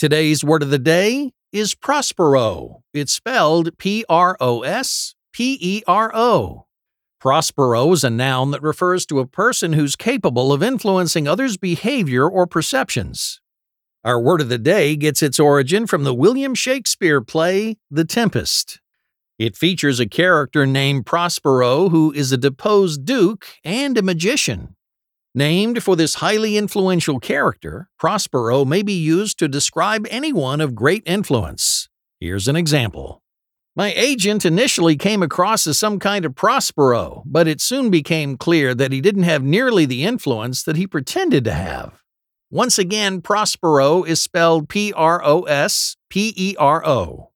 Today's word of the day is Prospero. It's spelled P R O S P E R O. Prospero is a noun that refers to a person who's capable of influencing others' behavior or perceptions. Our word of the day gets its origin from the William Shakespeare play The Tempest. It features a character named Prospero who is a deposed duke and a magician. Named for this highly influential character, Prospero may be used to describe anyone of great influence. Here's an example. My agent initially came across as some kind of Prospero, but it soon became clear that he didn't have nearly the influence that he pretended to have. Once again, Prospero is spelled P R O S P E R O.